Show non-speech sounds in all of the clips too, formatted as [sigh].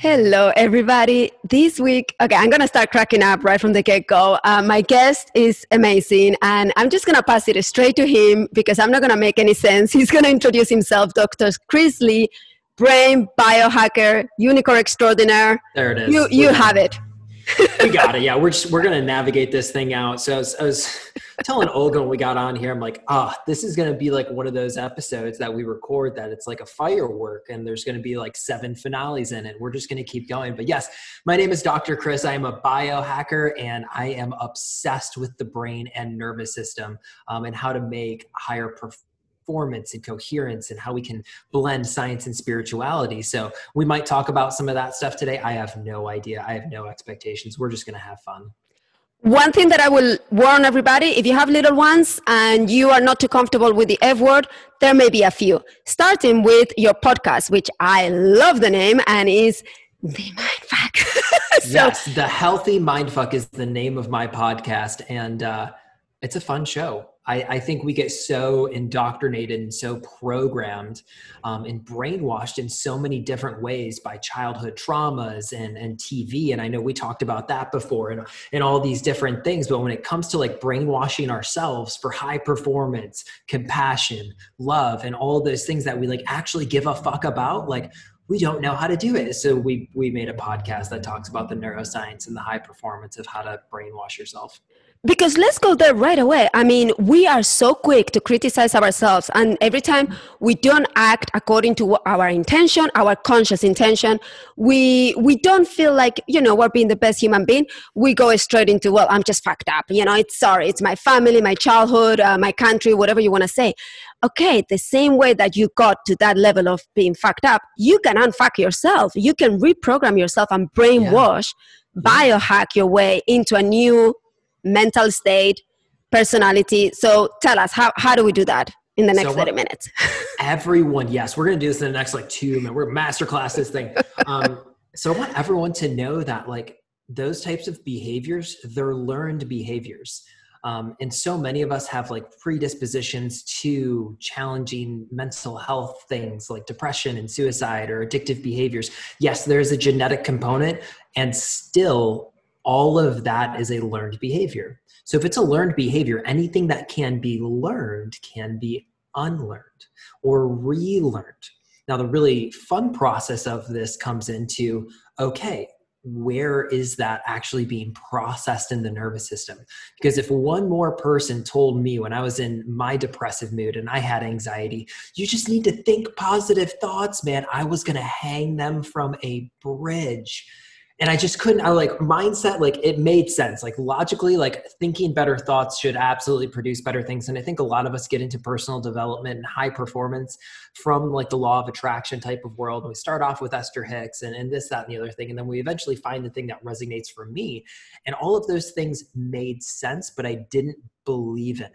Hello, everybody. This week, okay, I'm going to start cracking up right from the get go. Uh, my guest is amazing, and I'm just going to pass it straight to him because I'm not going to make any sense. [laughs] He's going to introduce himself, Dr. Chris Lee, brain biohacker, unicorn extraordinaire. There it is. You, you have it we got [laughs] it. Yeah, we're just we're gonna navigate this thing out. So I was, I was telling Olga when we got on here, I'm like, ah, oh, this is gonna be like one of those episodes that we record that it's like a firework, and there's gonna be like seven finales in it. We're just gonna keep going. But yes, my name is Dr. Chris. I am a biohacker, and I am obsessed with the brain and nervous system um, and how to make higher performance performance and coherence and how we can blend science and spirituality. So we might talk about some of that stuff today. I have no idea. I have no expectations. We're just going to have fun. One thing that I will warn everybody if you have little ones and you are not too comfortable with the F word, there may be a few. Starting with your podcast, which I love the name and is the Mindfuck. [laughs] so, yes, the Healthy Mindfuck is the name of my podcast. And uh, it's a fun show. I, I, think we get so indoctrinated and so programmed um, and brainwashed in so many different ways by childhood traumas and, and TV. And I know we talked about that before and, and all these different things. But when it comes to like brainwashing ourselves for high performance, compassion, love, and all those things that we like actually give a fuck about, like we don't know how to do it. So we we made a podcast that talks about the neuroscience and the high performance of how to brainwash yourself. Because let's go there right away. I mean, we are so quick to criticize ourselves, and every time we don't act according to our intention, our conscious intention, we we don't feel like you know we're being the best human being. We go straight into well, I'm just fucked up. You know, it's sorry, it's my family, my childhood, uh, my country, whatever you want to say. Okay, the same way that you got to that level of being fucked up, you can unfuck yourself. You can reprogram yourself and brainwash, yeah. biohack your way into a new mental state, personality. So tell us, how, how do we do that? in the next so 30 minutes. [laughs] everyone, yes, we're going to do this in the next like two minutes. We're masterclass this thing. Um, so I want everyone to know that like those types of behaviors, they're learned behaviors. Um, and so many of us have like predispositions to challenging mental health things like depression and suicide or addictive behaviors. Yes, there's a genetic component, and still all of that is a learned behavior. So if it's a learned behavior, anything that can be learned can be unlearned or relearned. Now, the really fun process of this comes into okay, where is that actually being processed in the nervous system? Because if one more person told me when I was in my depressive mood and I had anxiety, you just need to think positive thoughts, man, I was going to hang them from a bridge and I just couldn't. I like mindset, like it made sense. Like logically, like thinking better thoughts should absolutely produce better things. And I think a lot of us get into personal development and high performance from like the law of attraction type of world. And we start off with Esther Hicks and, and this, that, and the other thing. And then we eventually find the thing that resonates for me. And all of those things made sense, but I didn't believe in it.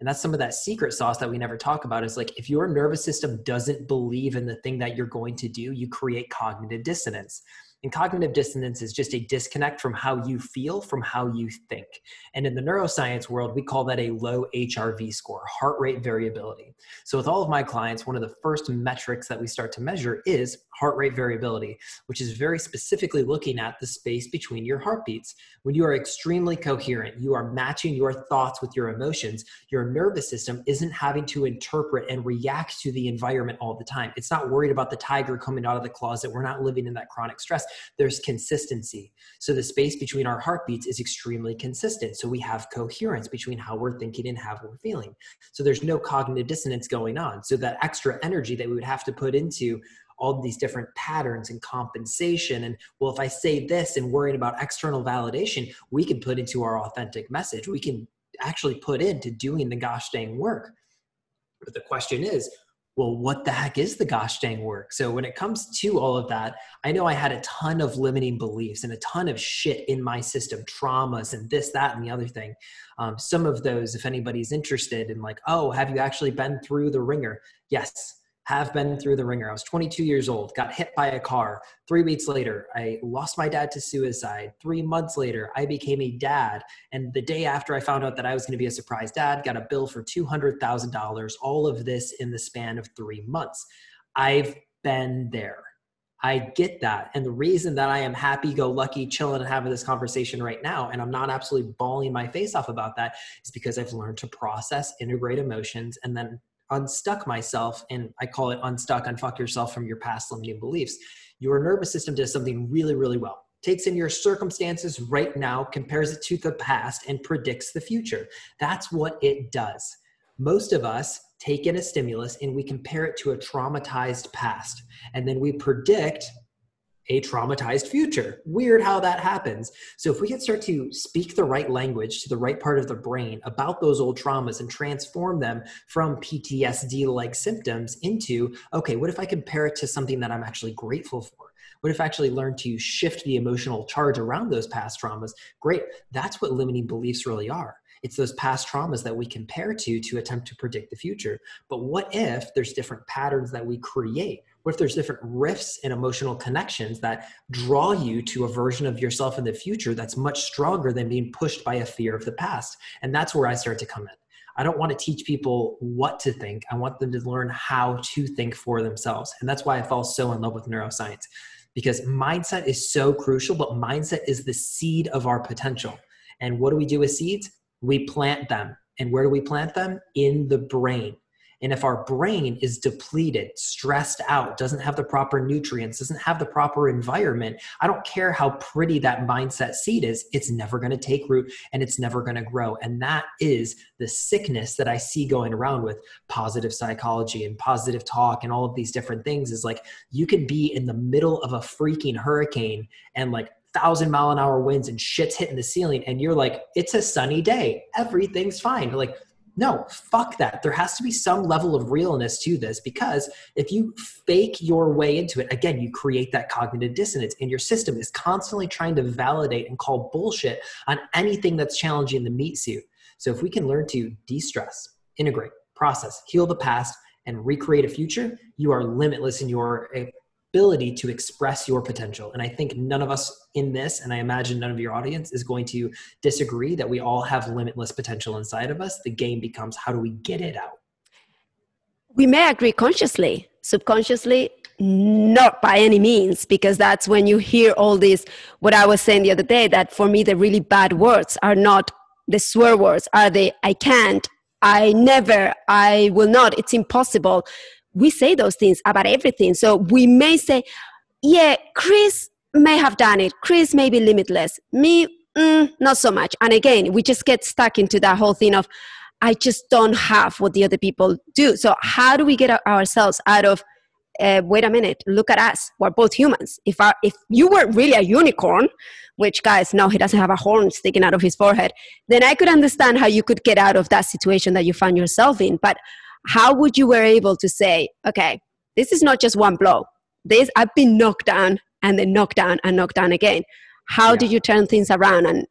And that's some of that secret sauce that we never talk about is like if your nervous system doesn't believe in the thing that you're going to do, you create cognitive dissonance. And cognitive dissonance is just a disconnect from how you feel from how you think. And in the neuroscience world, we call that a low HRV score, heart rate variability. So, with all of my clients, one of the first metrics that we start to measure is heart rate variability, which is very specifically looking at the space between your heartbeats. When you are extremely coherent, you are matching your thoughts with your emotions, your nervous system isn't having to interpret and react to the environment all the time. It's not worried about the tiger coming out of the closet. We're not living in that chronic stress there's consistency. So the space between our heartbeats is extremely consistent. So we have coherence between how we're thinking and how we're feeling. So there's no cognitive dissonance going on. So that extra energy that we would have to put into all these different patterns and compensation and well if i say this and worrying about external validation we can put into our authentic message we can actually put into doing the gosh dang work but the question is well, what the heck is the gosh dang work? So when it comes to all of that, I know I had a ton of limiting beliefs and a ton of shit in my system, traumas and this, that, and the other thing. Um, some of those, if anybody's interested in like, oh, have you actually been through the ringer? Yes, have been through the ringer. I was 22 years old, got hit by a car. Three weeks later, I lost my dad to suicide. Three months later, I became a dad. And the day after I found out that I was going to be a surprise dad, got a bill for $200,000. All of this in the span of three months. I've been there. I get that. And the reason that I am happy go lucky, chilling, and having this conversation right now, and I'm not absolutely bawling my face off about that, is because I've learned to process, integrate emotions, and then unstuck myself and i call it unstuck unfuck yourself from your past limiting beliefs. Your nervous system does something really really well. Takes in your circumstances right now compares it to the past and predicts the future. That's what it does. Most of us take in a stimulus and we compare it to a traumatized past and then we predict a traumatized future. Weird how that happens. So, if we can start to speak the right language to the right part of the brain about those old traumas and transform them from PTSD like symptoms into, okay, what if I compare it to something that I'm actually grateful for? What if I actually learn to shift the emotional charge around those past traumas? Great. That's what limiting beliefs really are. It's those past traumas that we compare to to attempt to predict the future. But what if there's different patterns that we create? What if there's different rifts and emotional connections that draw you to a version of yourself in the future that's much stronger than being pushed by a fear of the past? And that's where I start to come in. I don't want to teach people what to think. I want them to learn how to think for themselves. And that's why I fall so in love with neuroscience because mindset is so crucial, but mindset is the seed of our potential. And what do we do with seeds? We plant them. And where do we plant them? In the brain. And if our brain is depleted, stressed out, doesn't have the proper nutrients, doesn't have the proper environment, I don't care how pretty that mindset seed is, it's never going to take root and it's never going to grow. And that is the sickness that I see going around with positive psychology and positive talk and all of these different things is like you could be in the middle of a freaking hurricane and like thousand mile an hour winds and shit's hitting the ceiling and you're like it's a sunny day everything's fine like no, fuck that. There has to be some level of realness to this because if you fake your way into it, again, you create that cognitive dissonance and your system is constantly trying to validate and call bullshit on anything that's challenging the meat suit. So if we can learn to de stress, integrate, process, heal the past, and recreate a future, you are limitless in your eh, ability to express your potential. And I think none of us in this, and I imagine none of your audience, is going to disagree that we all have limitless potential inside of us. The game becomes how do we get it out? We may agree consciously, subconsciously, not by any means, because that's when you hear all these, what I was saying the other day, that for me, the really bad words are not the swear words, are the I can't, I never, I will not, it's impossible we say those things about everything. So we may say, yeah, Chris may have done it. Chris may be limitless. Me, mm, not so much. And again, we just get stuck into that whole thing of, I just don't have what the other people do. So how do we get ourselves out of, uh, wait a minute, look at us. We're both humans. If, our, if you were really a unicorn, which guys, no, he doesn't have a horn sticking out of his forehead, then I could understand how you could get out of that situation that you find yourself in. But how would you were able to say okay this is not just one blow. This i've been knocked down and then knocked down and knocked down again. How yeah. did you turn things around? And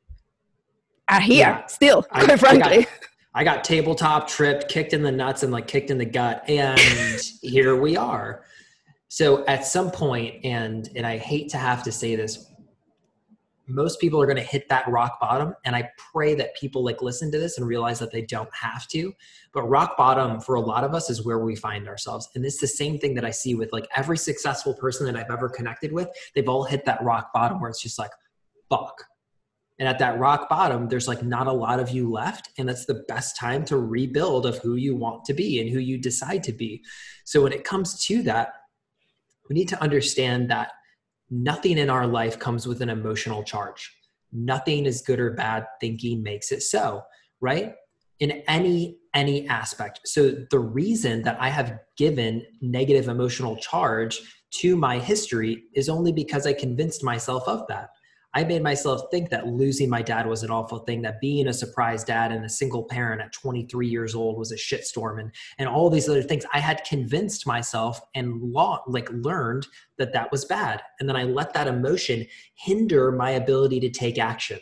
are here yeah. still quite I, frankly. I got, I got tabletop tripped kicked in the nuts and like kicked in the gut and [laughs] here we are. So at some point and and i hate to have to say this most people are going to hit that rock bottom and i pray that people like listen to this and realize that they don't have to but rock bottom for a lot of us is where we find ourselves and it's the same thing that i see with like every successful person that i've ever connected with they've all hit that rock bottom where it's just like fuck. And at that rock bottom there's like not a lot of you left and that's the best time to rebuild of who you want to be and who you decide to be. So when it comes to that we need to understand that nothing in our life comes with an emotional charge. Nothing is good or bad. Thinking makes it so, right? In any any aspect. So the reason that I have given negative emotional charge to my history is only because I convinced myself of that. I made myself think that losing my dad was an awful thing, that being a surprise dad and a single parent at 23 years old was a shitstorm, and and all these other things. I had convinced myself and law, like learned that that was bad, and then I let that emotion hinder my ability to take action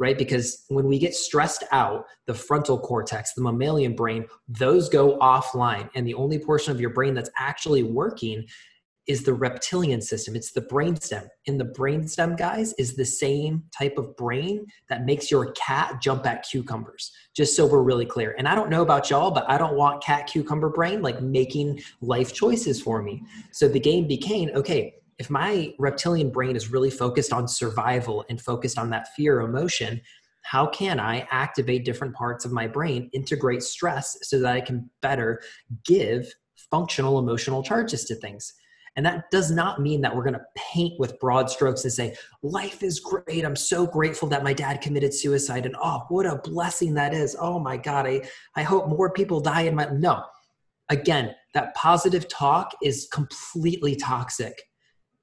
right? Because when we get stressed out, the frontal cortex, the mammalian brain, those go offline. And the only portion of your brain that's actually working is the reptilian system. It's the brainstem. And the brainstem, guys, is the same type of brain that makes your cat jump at cucumbers. Just so we're really clear. And I don't know about y'all, but I don't want cat cucumber brain like making life choices for me. So the game became okay, if my reptilian brain is really focused on survival and focused on that fear emotion, how can I activate different parts of my brain, integrate stress so that I can better give functional emotional charges to things? And that does not mean that we're going to paint with broad strokes and say, life is great. I'm so grateful that my dad committed suicide. And oh, what a blessing that is. Oh my God. I, I hope more people die in my. No. Again, that positive talk is completely toxic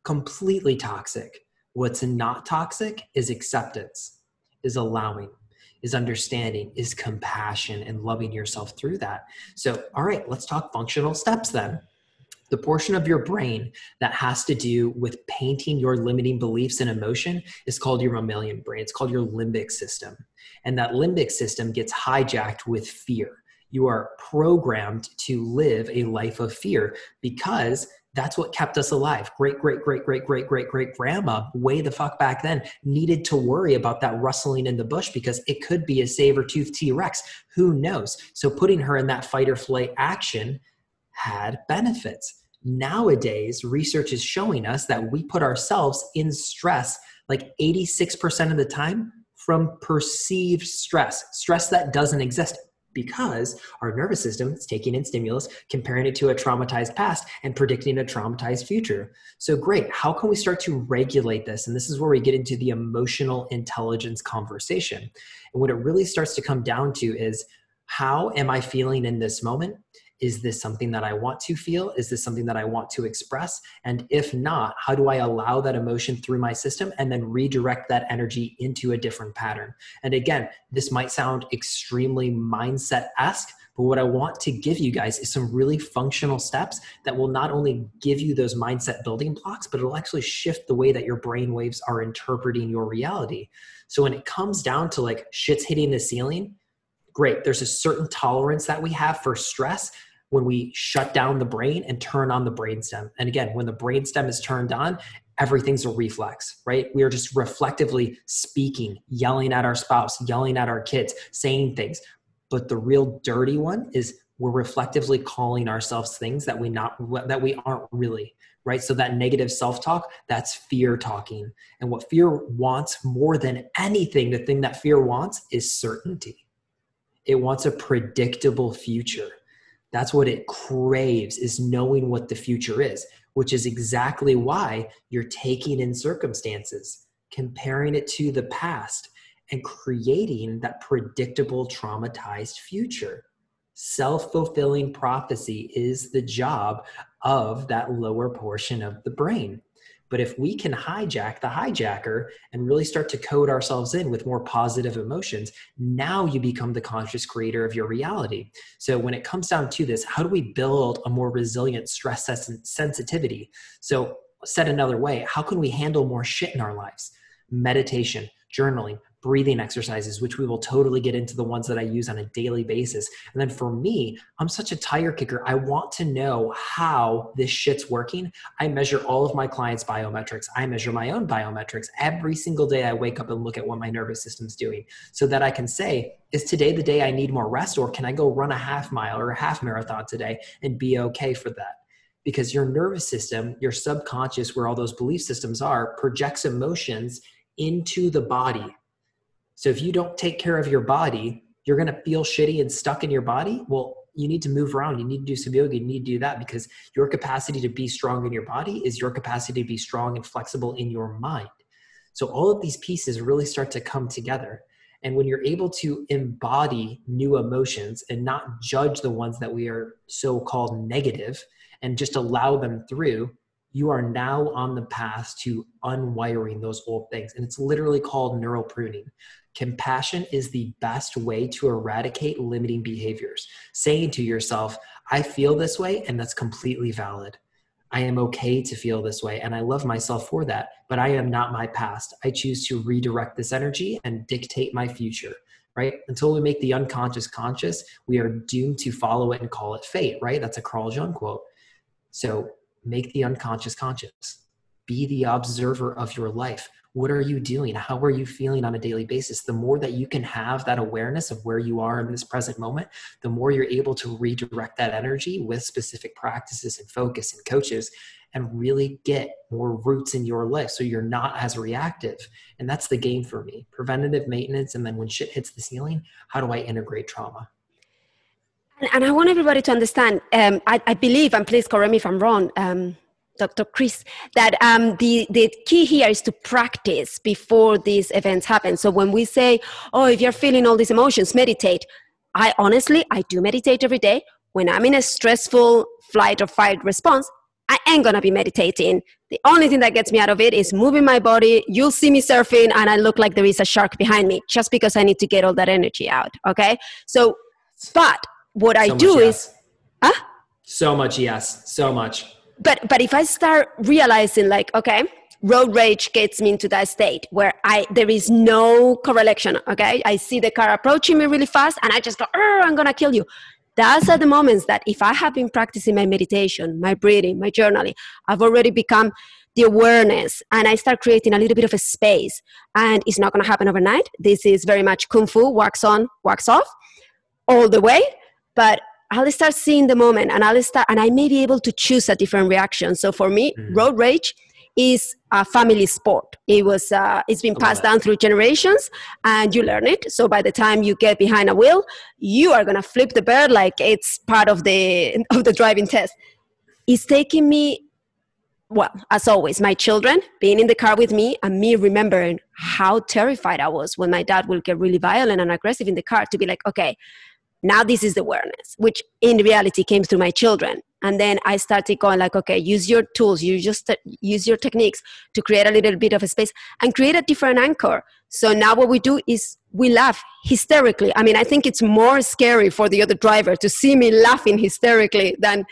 completely toxic. What's not toxic is acceptance, is allowing, is understanding, is compassion, and loving yourself through that. So, all right, let's talk functional steps then. The portion of your brain that has to do with painting your limiting beliefs and emotion is called your mammalian brain. It's called your limbic system. And that limbic system gets hijacked with fear. You are programmed to live a life of fear because that's what kept us alive. Great, great, great, great, great, great, great grandma, way the fuck back then, needed to worry about that rustling in the bush because it could be a saber tooth T Rex. Who knows? So putting her in that fight or flight action had benefits. Nowadays, research is showing us that we put ourselves in stress like 86% of the time from perceived stress, stress that doesn't exist because our nervous system is taking in stimulus, comparing it to a traumatized past, and predicting a traumatized future. So, great. How can we start to regulate this? And this is where we get into the emotional intelligence conversation. And what it really starts to come down to is how am I feeling in this moment? Is this something that I want to feel? Is this something that I want to express? And if not, how do I allow that emotion through my system and then redirect that energy into a different pattern? And again, this might sound extremely mindset esque, but what I want to give you guys is some really functional steps that will not only give you those mindset building blocks, but it'll actually shift the way that your brain waves are interpreting your reality. So when it comes down to like shit's hitting the ceiling, great. There's a certain tolerance that we have for stress when we shut down the brain and turn on the brainstem. And again, when the brainstem is turned on, everything's a reflex, right? We are just reflectively speaking, yelling at our spouse, yelling at our kids, saying things. But the real dirty one is we're reflectively calling ourselves things that we not that we aren't really right so that negative self-talk that's fear talking and what fear wants more than anything the thing that fear wants is certainty it wants a predictable future that's what it craves is knowing what the future is, which is exactly why you're taking in circumstances, comparing it to the past, and creating that predictable traumatized future. Self fulfilling prophecy is the job of that lower portion of the brain. But if we can hijack the hijacker and really start to code ourselves in with more positive emotions, now you become the conscious creator of your reality. So when it comes down to this, how do we build a more resilient stress sensitivity? So said another way, how can we handle more shit in our lives? Meditation, journaling, breathing exercises, which we will totally get into the ones that I use on a daily basis. And then for me, I'm such a tire kicker. I want to know how this shit's working. I measure all of my clients' biometrics. I measure my own biometrics. Every single day I wake up and look at what my nervous system's doing so that I can say, is today the day I need more rest or can I go run a half mile or a half marathon today and be okay for that? Because your nervous system, your subconscious, where all those belief systems are, projects emotions into the body so if you don't take care of your body, you're going to feel shitty and stuck in your body. Well, you need to move around. You need to do some yoga. You need to do that because your capacity to be strong in your body is your capacity to be strong and flexible in your mind. So all of these pieces really start to come together. And when you're able to embody new emotions and not judge the ones that we are so called negative and just allow them through, you are now on the path to unwiring those old things. And it's literally called neural pruning. Compassion is the best way to eradicate limiting behaviors. Saying to yourself, I feel this way, and that's completely valid. I am okay to feel this way, and I love myself for that, but I am not my past. I choose to redirect this energy and dictate my future, right? Until we make the unconscious conscious, we are doomed to follow it and call it fate, right? That's a Carl Jung quote. So make the unconscious conscious. Be the observer of your life. What are you doing? How are you feeling on a daily basis? The more that you can have that awareness of where you are in this present moment the more you're able to redirect that energy with specific practices and focus and coaches and really get more roots in your life so you're not as reactive. And that's the game for me. Preventative maintenance and then when shit hits the ceiling how do i integrate trauma? And, i want everybody to understand um, I, I, believe and please correct me if i'm wrong um, Dr. Chris, that um, the, the key here is to practice before these events happen. So when we say, oh, if you're feeling all these emotions, meditate. I honestly, I do meditate every day. When I'm in a stressful flight or fight response, I ain't gonna be meditating. The only thing that gets me out of it is moving my body. You'll see me surfing and I look like there is a shark behind me just because I need to get all that energy out. Okay. So, but what so I do yes. is, huh? So much yes. So much but but if i start realizing like okay road rage gets me into that state where i there is no correlation okay? I see the car approaching me really fast and i just go i'm gonna kill you. That's at the moments that if i have been practicing my meditation my breathing my journaling i've already become the awareness and i start creating a little bit of a space. And it's not to happen overnight. This is very much kung fu wax on wax off all the way. But I'll start seeing the moment and I'll start and I may be able to choose a different reaction. So for me, mm. road rage is a family sport. It was uh, it's been passed down through generations and you learn it. So by the time you get behind a wheel, you are gonna flip the bird like it's part of the [laughs] of the driving test. It's taking me well, as always, my children being in the car with me and me remembering how terrified I was when my dad will get really violent and aggressive in the car to be like, okay, now this is the awareness which in reality came through my children. And then i started going like okay use your tools you just use your techniques to create a little bit of a space and create a different anchor. So now what we do is we laugh hysterically. I mean i think it's more scary for the other driver to see me laughing hysterically than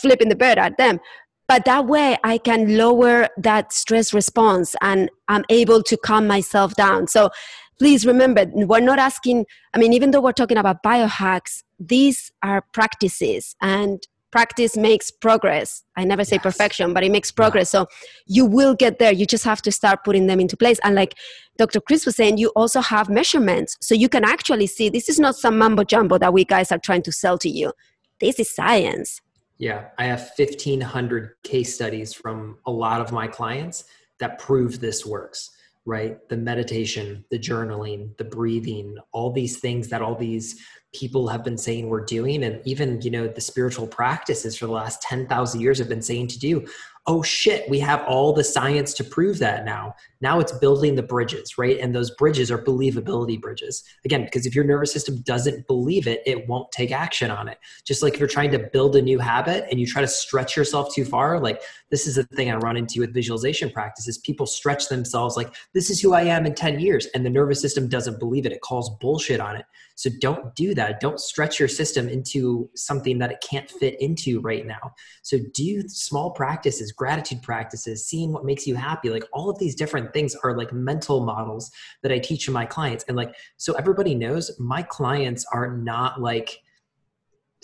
flipping the bird at them. But that way i can lower that stress response and i'm able to calm myself down. So please remember we're not asking i mean even though we're talking about biohacks these are practices and practice makes progress. I never say yes. perfection but it makes progress. So you will get there. You just have to start putting them into place. And like dr chris was saying you also have measurements. So you can actually see this is not some mumbo jumbo that we guys are trying to sell to you. This is science. Yeah i have 1500 case studies from a lot of my clients that prove this works right? The meditation, the journaling, the breathing, all these things that all these people have been saying we're doing, and even, you know, the spiritual practices for the last 10,000 years have been saying to do oh shit, we have all the science to prove that now. Now it's building the bridges, right? And those bridges are believability bridges. Again, because if your nervous system doesn't believe it, it won't take action on it. Just like if you're trying to build a new habit and you try to stretch yourself too far, like this is the thing I run into with visualization practices. People stretch themselves like, this is who I am in 10 years. And the nervous system doesn't believe it. It calls bullshit on it. So don't do that. Don't stretch your system into something that it can't fit into right now. So do small practices, gratitude practices, seeing what makes you happy. Like all of these different things are like mental models that I teach my clients. And like, so everybody knows my clients are not like,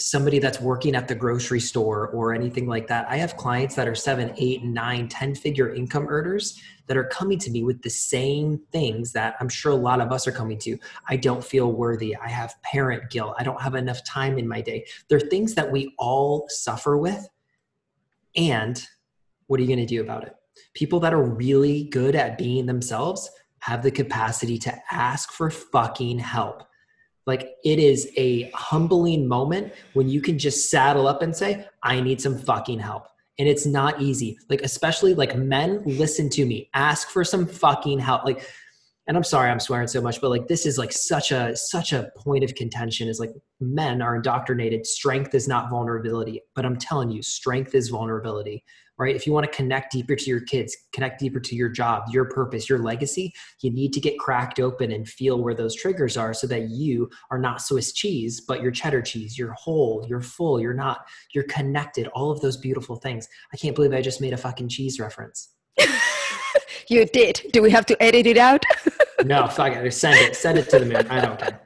somebody that's working at the grocery store or anything like that. I have clients that are seven, eight, nine, ten figure income earners that are coming to me with the same things that I'm sure a lot of us are coming to. I don't feel worthy. I have parent guilt. I don't have enough time in my day. They're things that we all suffer with. And what are you going to do about it? People that are really good at being themselves have the capacity to ask for fucking help like it is a humbling moment when you can just saddle up and say, I need some fucking help. And it's not easy. Like, especially like men, listen to me, ask for some fucking help. Like, and I'm sorry I'm swearing so much, but like this is like such a such a point of contention is like men are indoctrinated strength is not vulnerability. But I'm telling you, strength is vulnerability. Right? If you want to connect deeper to your kids, connect deeper to your job, your purpose, your legacy, you need to get cracked open and feel where those triggers are so that you are not Swiss cheese, but you're cheddar cheese. You're whole, you're full, you're not, you're connected, all of those beautiful things. I can't believe I just made a fucking cheese reference. [laughs] you did. Do we have to edit it out? [laughs] no, fuck it. Send it. Send it to the moon. I don't care.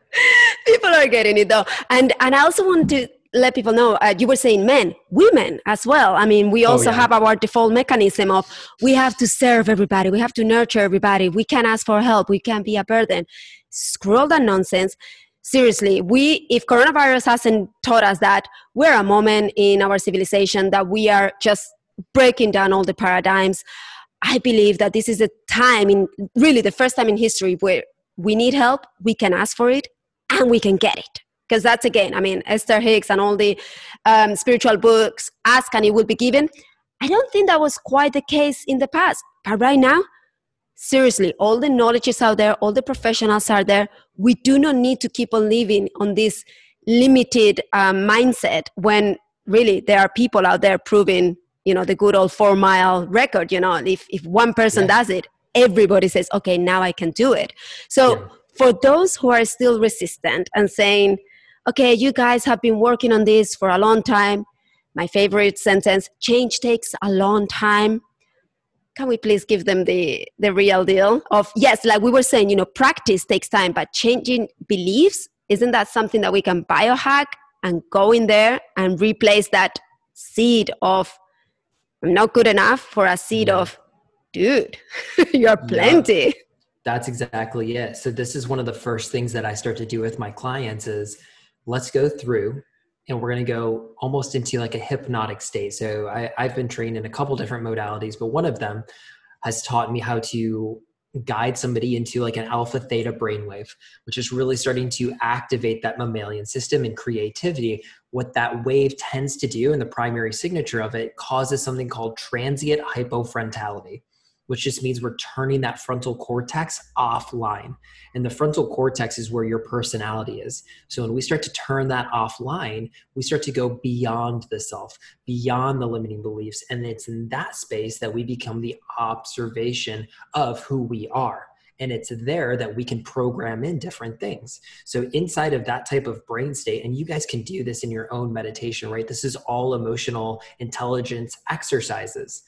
People are getting it though. And and I also want to let people know uh, you were saying men women as well. I mean we oh, also oh, yeah. have our default mechanism of we have to serve everybody we have to nurture everybody we can't ask for help we can't be a burden. Screw all that nonsense. Seriously we if coronavirus hasn't taught us that we're a moment in our civilization that we are just breaking down all the paradigms. I believe that this is a time in really the first time in history where we need help we can ask for it and we can get it because that's again i mean esther hicks and all the um, spiritual books ask and it will be given i don't think that was quite the case in the past. But right now seriously all the knowledge is out there all the professionals are there. We do not need to keep on living on this limited um, mindset when really there are people out there proving you know the good old four mile record you know? If, if one person yeah. does it everybody says okay now i can do it. So yeah. for those who are still resistant and saying okay, you guys have been working on this for a long time. My favorite sentence change takes a long time. Can we please give them the, the real deal of, yes, like we were saying, you know, practice takes time, but changing beliefs, isn't that something that we can biohack and go in there and replace that seed of, I'm not good enough for a seed yeah. of, dude, [laughs] you're plenty. Yeah, that's exactly it. So this is one of the first things that I start to do with my clients is let's go through and we're going to go almost into like a hypnotic state. So I, I've been trained in a couple different modalities, but one of them has taught me how to guide somebody into like an alpha theta brainwave, which is really starting to activate that mammalian system and creativity. What that wave tends to do, and the primary signature of it, causes something called transient hypofrontality which just means we're turning that frontal cortex offline. And the frontal cortex is where your personality is. So when we start to turn that offline, we start to go beyond the self, beyond the limiting beliefs. And it's in that space that we become the observation of who we are. And it's there that we can program in different things. So, inside of that type of brain state, and you guys can do this in your own meditation, right? This is all emotional intelligence exercises.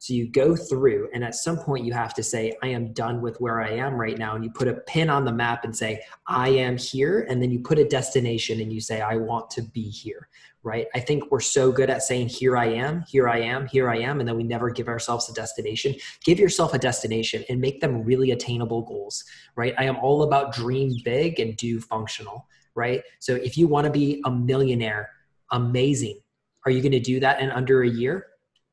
So you go through, and at some point, you have to say, I am done with where I am right now. And you put a pin on the map and say, I am here. And then you put a destination and you say, I want to be here, right? I think we're so good at saying, Here I am, here I am, here I am. And then we never give ourselves a destination. Give yourself a destination and make them really attainable goals, right? I am all about dream big and do functional, right? So if you want to be a millionaire, amazing. Are you going to do that in under a year?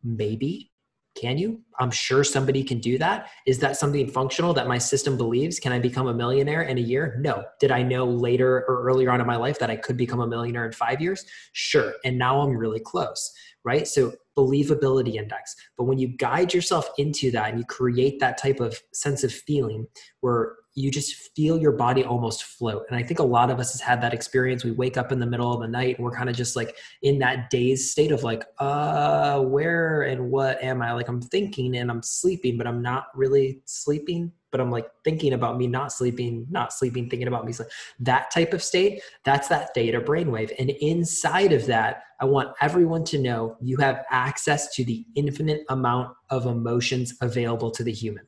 Maybe can you? I'm sure somebody can do that. Is that something functional that my system believes? Can I become a millionaire in a year? No. Did I know later or earlier on in my life that I could become a millionaire in five years? Sure. And now I'm really close, right? So, believability index. But when you guide yourself into that and you create that type of sense of feeling where you just feel your body almost float. And I think a lot of us has had that experience. We wake up in the middle of the night and we're kind of just like in that dazed state of like, uh, where and what am I? Like I'm thinking and I'm sleeping, but I'm not really sleeping. But I'm like thinking about me not sleeping, not sleeping, thinking about me. So that type of state, that's that theta brainwave. And inside of that, I want everyone to know you have access to the infinite amount of emotions available to the human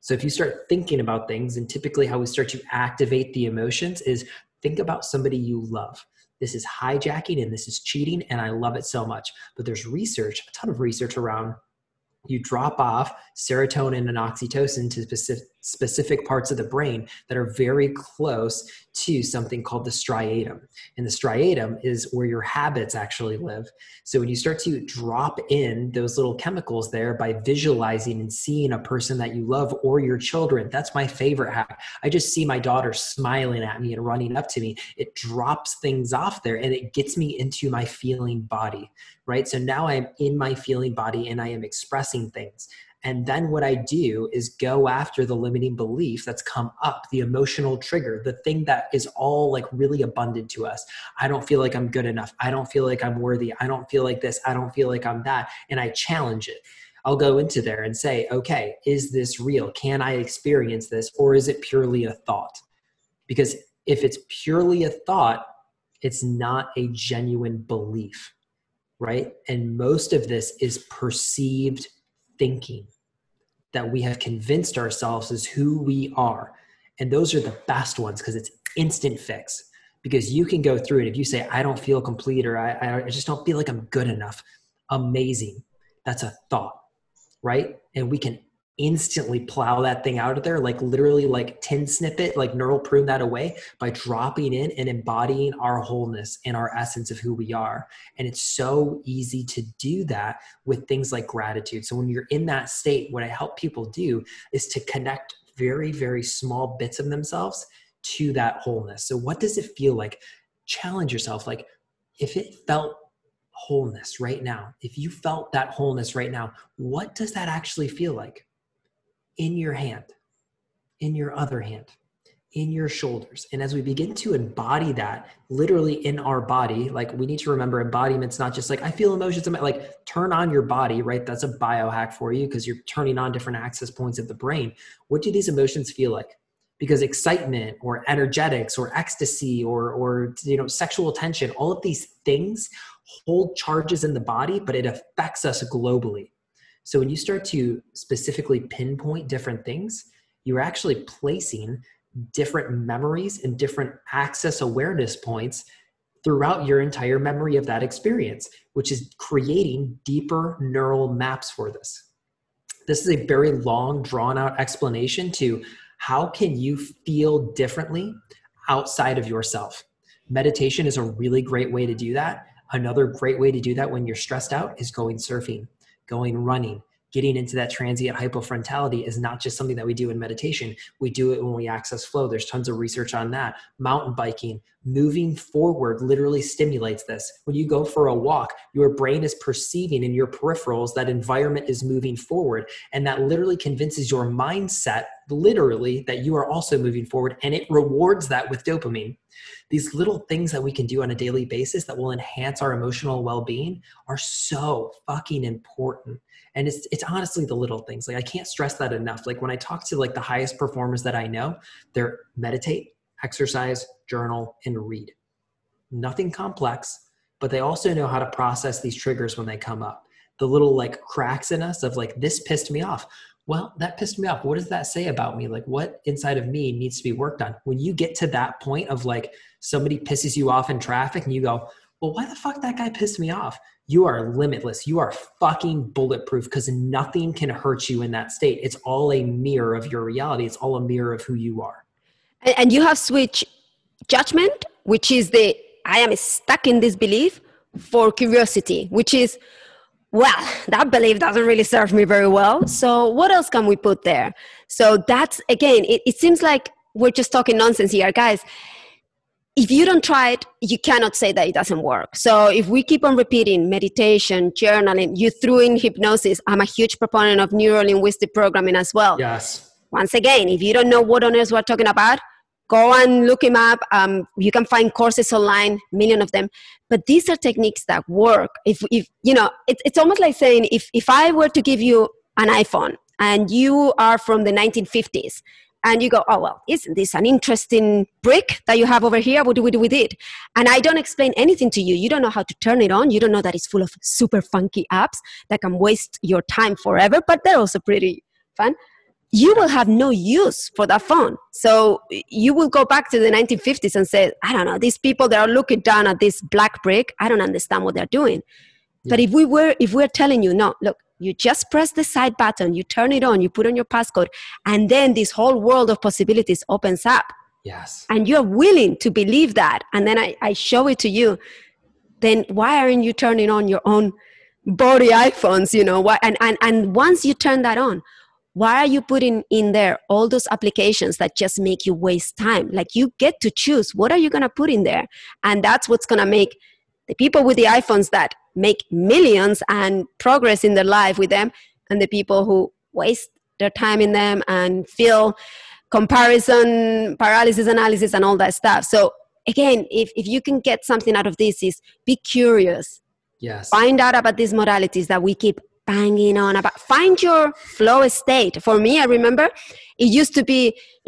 so if you start thinking about things, and typically how we start to activate the emotions is think about somebody you love. This is hijacking and this is cheating, and I love it so much. But there's research, a ton of research around you drop off serotonin and oxytocin to specific, specific parts of the brain that are very close to something called the striatum. And the striatum is where your habits actually live. So when you start to drop in those little chemicals there by visualizing and seeing a person that you love or your children, that's my favorite hack. I just see my daughter smiling at me and running up to me. It drops things off there and it gets me into my feeling body, right? So now I'm in my feeling body and I am expressing things And then what I do is go after the limiting belief that's come up, the emotional trigger, the thing that is all like really abundant to us. I don't feel like I'm good enough. I don't feel like I'm worthy. I don't feel like this. I don't feel like I'm that. And I challenge it. I'll go into there and say, okay, is this real? Can I experience this? Or is it purely a thought? Because if it's purely a thought, it's not a genuine belief, right? And most of this is perceived thinking that we have convinced ourselves is who we are. And those are the best ones because it's instant fix. Because you can go through it. If you say, I don't feel complete or I, I just don't feel like I'm good enough, amazing. That's a thought, right? And we can instantly plow that thing out of there, like literally like tin snippet, like neural prune that away by dropping in and embodying our wholeness and our essence of who we are. And it's so easy to do that with things like gratitude. So when you're in that state, what I help people do is to connect very, very small bits of themselves to that wholeness. So what does it feel like? Challenge yourself. Like if it felt wholeness right now, if you felt that wholeness right now, what does that actually feel like? In your hand, in your other hand, in your shoulders. And as we begin to embody that literally in our body, like we need to remember embodiment's not just like, I feel emotions, like turn on your body, right? That's a biohack for you because you're turning on different access points of the brain. What do these emotions feel like? Because excitement or energetics or ecstasy or, or you know, sexual tension, all of these things hold charges in the body, but it affects us globally. So when you start to specifically pinpoint different things, you're actually placing different memories and different access awareness points throughout your entire memory of that experience, which is creating deeper neural maps for this. This is a very long, drawn out explanation to how can you feel differently outside of yourself. Meditation is a really great way to do that. Another great way to do that when you're stressed out is going surfing going running, getting into that transient hypofrontality is not just something that we do in meditation. We do it when we access flow. There's tons of research on that. Mountain biking, moving forward literally stimulates this. When you go for a walk, your brain is perceiving in your peripherals that environment is moving forward. And that literally convinces your mindset, literally, that you are also moving forward. And it rewards that with dopamine. These little things that we can do on a daily basis that will enhance our emotional well being are so fucking important and it's it's honestly the little things like i can't stress that enough like when i talk to like the highest performers that i know they're meditate exercise journal and read. Nothing complex but they also know how to process these triggers when they come up. The little like cracks in us of like this pissed me off. Well that pissed me off. What does that say about me? Like what inside of me needs to be worked on? When you get to that point of like somebody pisses you off in traffic and you go well why the fuck that guy pissed me off? You are limitless. You are fucking bulletproof because nothing can hurt you in that state. It's all a mirror of your reality, it's all a mirror of who you are. And you have switched judgment, which is the I am stuck in this belief, for curiosity, which is, well, that belief doesn't really serve me very well. So, what else can we put there? So, that's again, it, it seems like we're just talking nonsense here, guys if you don't try it, you cannot say that it doesn't work. So if we keep on repeating meditation, journaling, you threw in hypnosis. I'm a huge proponent of neuro linguistic programming as well. Yes. Once again, if you don't know what on earth we're talking about, go and look him up. Um, you can find courses online, million of them. But these are techniques that work. If, if you know, it, it's almost like saying if, if I were to give you an iPhone and you are from the 1950s and you go, oh, well, isn't this an interesting brick that you have over here? What do we do with it? And I don't explain anything to you. You don't know how to turn it on. You don't know that it's full of super funky apps that can waste your time forever, but they're also pretty fun. You will have no use for that phone. So you will go back to the 1950s and say, I don't know, these people that are looking down at this black brick, I don't understand what they're doing. Yeah. But if we were, if we're telling you, no, look, you just press the side button, you turn it on, you put on your passcode, and then this whole world of possibilities opens up. Yes. And you're willing to believe that. And then I, I show it to you. Then why aren't you turning on your own body [laughs] iPhones? You know, why, and, and, and once you turn that on, why are you putting in there all those applications that just make you waste time? Like you get to choose what are you going to put in there? And that's what's going to make the people with the iPhones that make millions and progress in their life with them and the people who waste their time in them and feel comparison paralysis analysis and all that stuff so again if, if you can get something out of this is be curious yes find out about these modalities that we keep banging on about find your flow state. For me i remember it used to be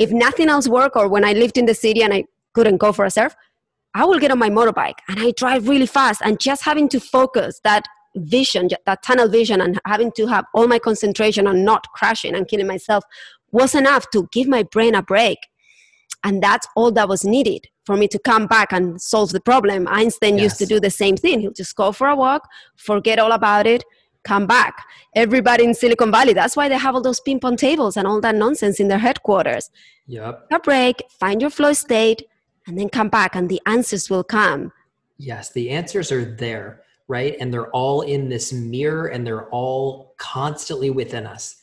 if nothing else worked or when i lived in the city and i couldn't go for a surf i will get on my motorbike and i drive really fast. And just having to focus that vision that tunnel vision and having to have all my concentration on not crashing and killing myself was enough to give my brain a break. And that's all that was needed for me to come back and solve the problem. Einstein yes. used to do the same thing. He'll just go for a walk forget all about it come back. Everybody in Silicon Valley, that's why they have all those ping pong tables and all that nonsense in their headquarters. Yep. A break, find your flow state, and then come back, and the answers will come. Yes, the answers are there, right? And they're all in this mirror and they're all constantly within us.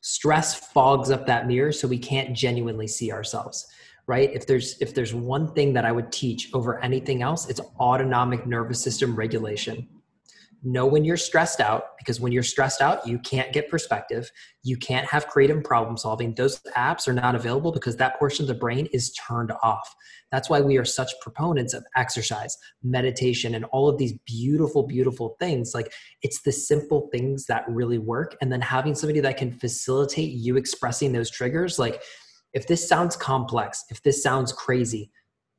Stress fogs up that mirror so we can't genuinely see ourselves right if there's if there's one thing that i would teach over anything else it's autonomic nervous system regulation know when you're stressed out because when you're stressed out you can't get perspective. You can't have creative problem solving. Those apps are not available because that portion of the brain is turned off. That's why we are such proponents of exercise meditation and all of these beautiful beautiful things. Like it's the simple things that really work and then having somebody that can facilitate you expressing those triggers like if this sounds complex if this sounds crazy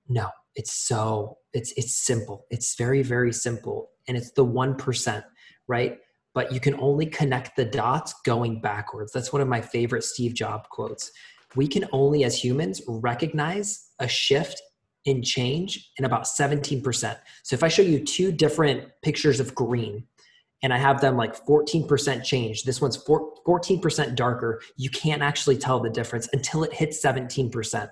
no it's so it's it's simple. It's very very simple and it's the 1% right but you can only connect the dots going backwards that's one of my favorite steve jobs quotes we can only as humans recognize a shift in change in about 17% so if i show you two different pictures of green and I have them like 14% change. This one's 14% darker. You can't actually tell the difference until it hits 17%.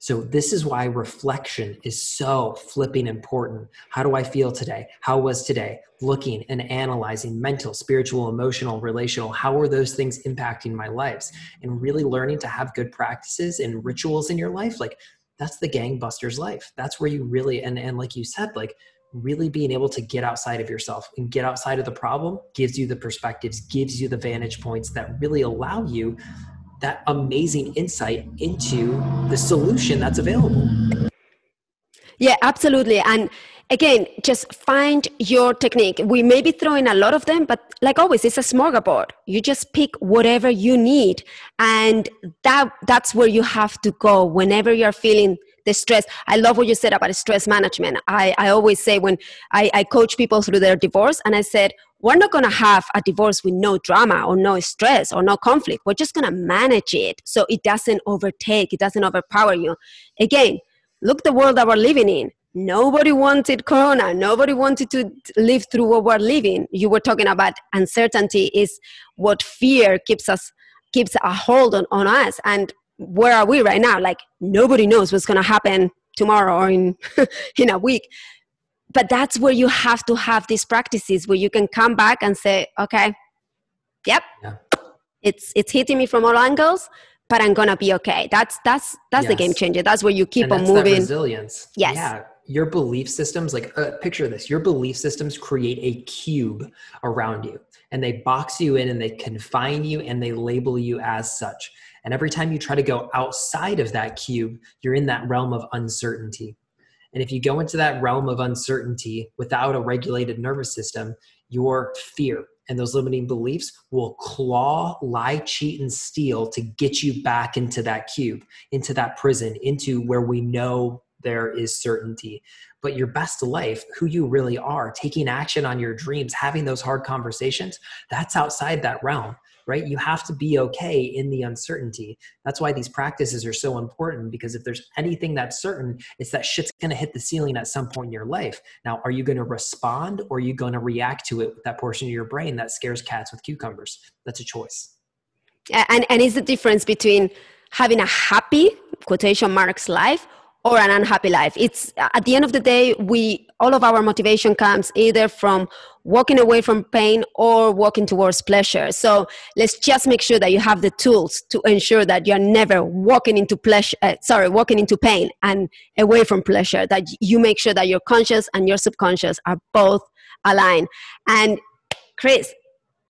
So, this is why reflection is so flipping important. How do I feel today? How was today? Looking and analyzing mental, spiritual, emotional, relational. How are those things impacting my lives? And really learning to have good practices and rituals in your life. Like, that's the gangbusters life. That's where you really, and, and like you said, like, really being able to get outside of yourself and get outside of the problem gives you the perspectives, gives you the vantage points that really allow you that amazing insight into the solution that's available. Yeah, absolutely. And again, just find your technique. We may be throwing a lot of them, but like always, it's a smorgasbord. You just pick whatever you need, and that that's where you have to go whenever you're feeling the stress. I love what you said about stress management. I, I always say when I, I coach people through their divorce, and I said, we're not going to have a divorce with no drama or no stress or no conflict. We're just going to manage it so it doesn't overtake, it doesn't overpower you. Again, look the world that we're living in. Nobody wanted Corona. Nobody wanted to live through what we're living. You were talking about uncertainty is what fear keeps us keeps a hold on, on us. And where are we right now? Like nobody knows what's going to happen tomorrow or in [laughs] in a week. But that's where you have to have these practices where you can come back and say okay yep yeah. it's it's hitting me from all angles but i'm gonna be okay. That's that's that's yes. the game changer. That's where you keep on moving. resilience. Yes. Yeah. Your belief systems like uh, picture this. Your belief systems create a cube around you and they box you in and they confine you and they label you as such and every time you try to go outside of that cube you're in that realm of uncertainty and if you go into that realm of uncertainty without a regulated nervous system, your fear and those limiting beliefs will claw, lie, cheat, and steal to get you back into that cube, into that prison, into where we know there is certainty. But your best life, who you really are, taking action on your dreams, having those hard conversations, that's outside that realm right? You have to be okay in the uncertainty. That's why these practices are so important because if there's anything that's certain, it's that shit's going to hit the ceiling at some point in your life. Now, are you going to respond or are you going to react to it with that portion of your brain that scares cats with cucumbers? That's a choice. And and is the difference between having a happy quotation marks life or an unhappy life it's at the end of the day we all of our motivation comes either from walking away from pain or walking towards pleasure so let's just make sure that you have the tools to ensure that you're never walking into pleasure uh, sorry walking into pain and away from pleasure that you make sure that your conscious and your subconscious are both aligned and chris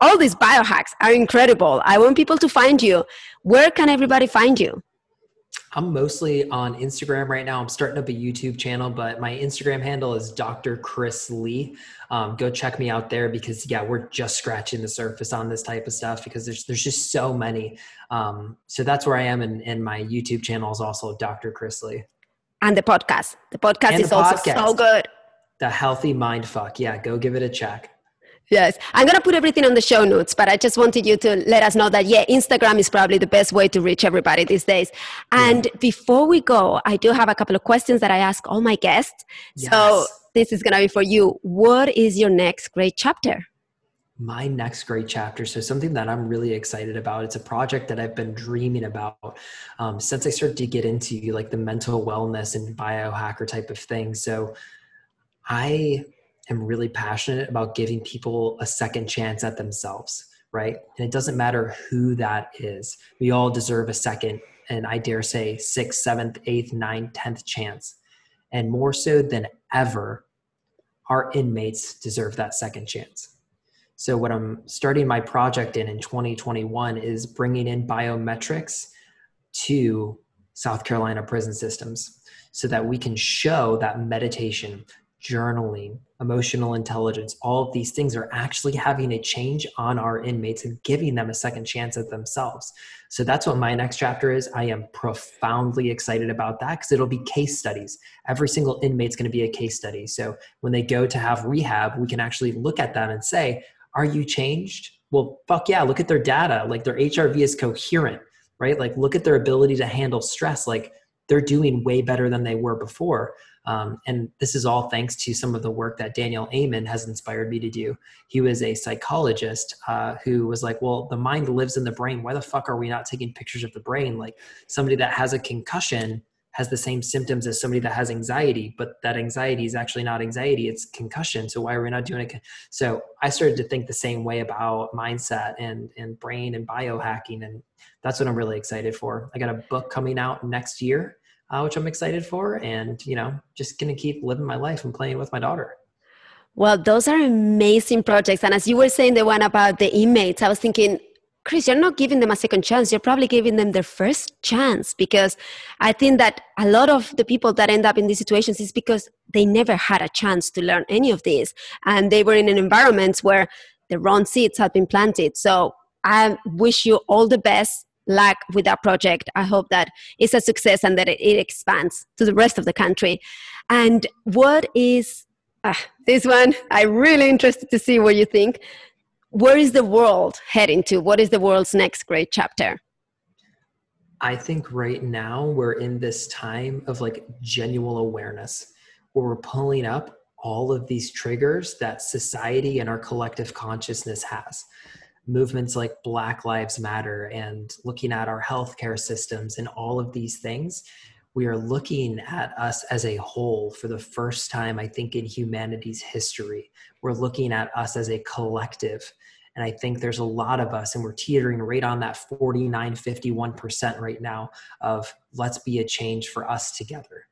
all these biohacks are incredible. I want people to find you. Where can everybody find you? I'm mostly on Instagram right now. I'm starting up a YouTube channel, but my Instagram handle is Dr. Chris Lee. Um, go check me out there because yeah, we're just scratching the surface on this type of stuff because there's there's just so many. Um, so that's where I am, and, and my YouTube channel is also Dr. Chris Lee. And the podcast. The podcast and is the also so good. The Healthy Mind Fuck. Yeah, go give it a check. Yes, I'm gonna put everything on the show notes, but I just wanted you to let us know that yeah, Instagram is probably the best way to reach everybody these days. And yeah. before we go, I do have a couple of questions that I ask all my guests. Yes. So this is gonna be for you. What is your next great chapter? My next great chapter. So something that I'm really excited about. It's a project that I've been dreaming about um, since I started to get into like the mental wellness and biohacker type of thing. So I am really passionate about giving people a second chance at themselves, right? And it doesn't matter who that is. We all deserve a second, and I dare say, sixth, seventh, eighth, ninth, tenth chance. And more so than ever, our inmates deserve that second chance. So, what I'm starting my project in in 2021 is bringing in biometrics to South Carolina prison systems so that we can show that meditation, journaling, emotional intelligence, all of these things are actually having a change on our inmates and giving them a second chance at themselves. So that's what my next chapter is. I am profoundly excited about that because it'll be case studies. Every single inmate's going to be a case study. So when they go to have rehab, we can actually look at them and say, Are you changed? Well, fuck yeah, look at their data. Like their HRV is coherent, right? Like look at their ability to handle stress. Like they're doing way better than they were before. Um, and this is all thanks to some of the work that Daniel Amen has inspired me to do. He was a psychologist uh, who was like, well, the mind lives in the brain. Why the fuck are we not taking pictures of the brain? Like somebody that has a concussion has the same symptoms as somebody that has anxiety, but that anxiety is actually not anxiety, it's concussion. So why are we not doing it? So I started to think the same way about mindset and, and brain and biohacking. And that's what I'm really excited for. I got a book coming out next year uh, which I'm excited for. And, you know, just going to keep living my life and playing with my daughter. Well, those are amazing projects. And as you were saying, the one about the inmates, I was thinking, Chris, you're not giving them a second chance. You're probably giving them their first chance because I think that a lot of the people that end up in these situations is because they never had a chance to learn any of this. And they were in an environment where the wrong seeds had been planted. So I wish you all the best luck with that project. I hope that it's a success and that it, it expands to the rest of the country. And what is uh, this one? I'm really interested to see what you think. Where is the world heading to? What is the world's next great chapter? I think right now we're in this time of like genuine awareness where we're pulling up all of these triggers that society and our collective consciousness has movements like Black Lives Matter and looking at our healthcare systems and all of these things, we are looking at us as a whole for the first time, I think, in humanity's history. We're looking at us as a collective. And I think there's a lot of us, and we're teetering right on that 49, 51% right now of let's be a change for us together.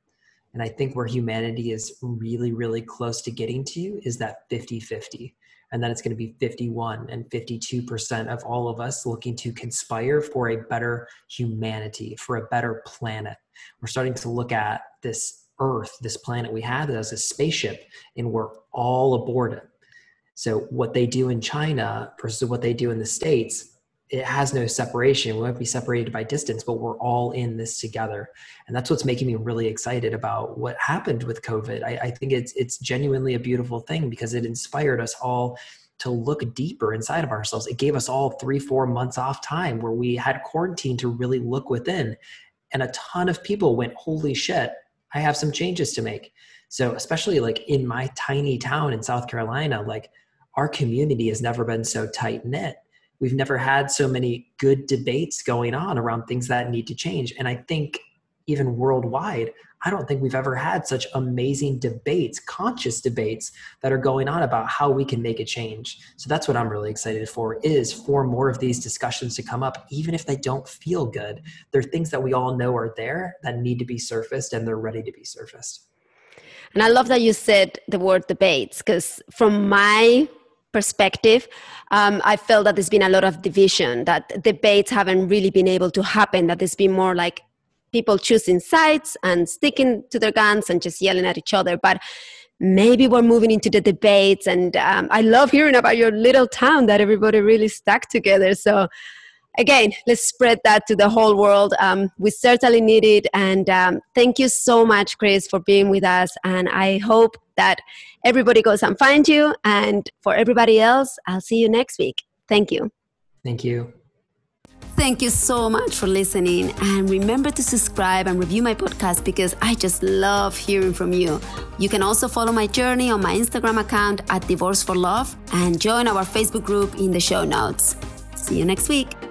And I think where humanity is really, really close to getting to is that 50 50 and then it's going to be 51 and 52% of all of us looking to conspire for a better humanity, for a better planet. We're starting to look at this Earth, this planet we have, as a spaceship, and we're all aboard it. So, what they do in China versus what they do in the States it has no separation. We might be separated by distance, but we're all in this together. And that's what's making me really excited about what happened with COVID. I, I, think it's it's genuinely a beautiful thing because it inspired us all to look deeper inside of ourselves. It gave us all three, four months off time where we had quarantine to really look within. And a ton of people went, holy shit, I have some changes to make. So especially like in my tiny town in South Carolina, like our community has never been so tight knit we've never had so many good debates going on around things that need to change. And I think even worldwide, I don't think we've ever had such amazing debates, conscious debates that are going on about how we can make a change. So that's what I'm really excited for is for more of these discussions to come up even if they don't feel good. They're things that we all know are there that need to be surfaced and they're ready to be surfaced. And I love that you said the word debates because from my perspective. Um, I felt that there's been a lot of division, that debates haven't really been able to happen, that there's been more like people choosing sides and sticking to their guns and just yelling at each other. But maybe we're moving into the debates. And um, I love hearing about your little town that everybody really stuck together. So, again, let's spread that to the whole world. Um, we certainly need it. And um, thank you so much, Chris, for being with us. And I hope that everybody goes and find you. And for everybody else, I'll see you next week. Thank you. Thank you. Thank you so much for listening. And remember to subscribe and review my podcast because I just love hearing from you. You can also follow my journey on my Instagram account at Divorce for Love and join our Facebook group in the show notes. See you next week.